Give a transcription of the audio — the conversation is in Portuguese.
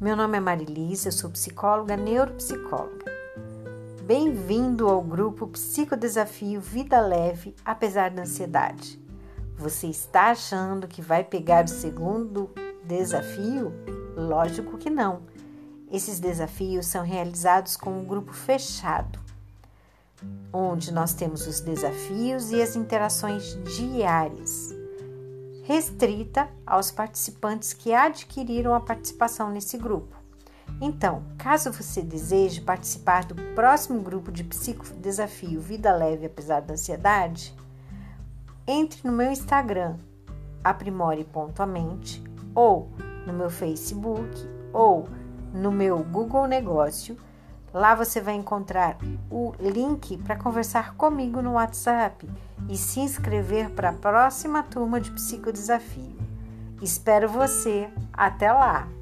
Meu nome é Marilisa, eu sou psicóloga neuropsicóloga. Bem-vindo ao grupo Psicodesafio Vida Leve Apesar da Ansiedade. Você está achando que vai pegar o segundo desafio? Lógico que não. Esses desafios são realizados com um grupo fechado, onde nós temos os desafios e as interações diárias restrita aos participantes que adquiriram a participação nesse grupo. Então, caso você deseje participar do próximo grupo de Psicodesafio Vida Leve Apesar da Ansiedade, entre no meu Instagram, aprimore.amente, ou no meu Facebook, ou no meu Google Negócio. Lá você vai encontrar o link para conversar comigo no WhatsApp e se inscrever para a próxima turma de Psicodesafio. Espero você. Até lá!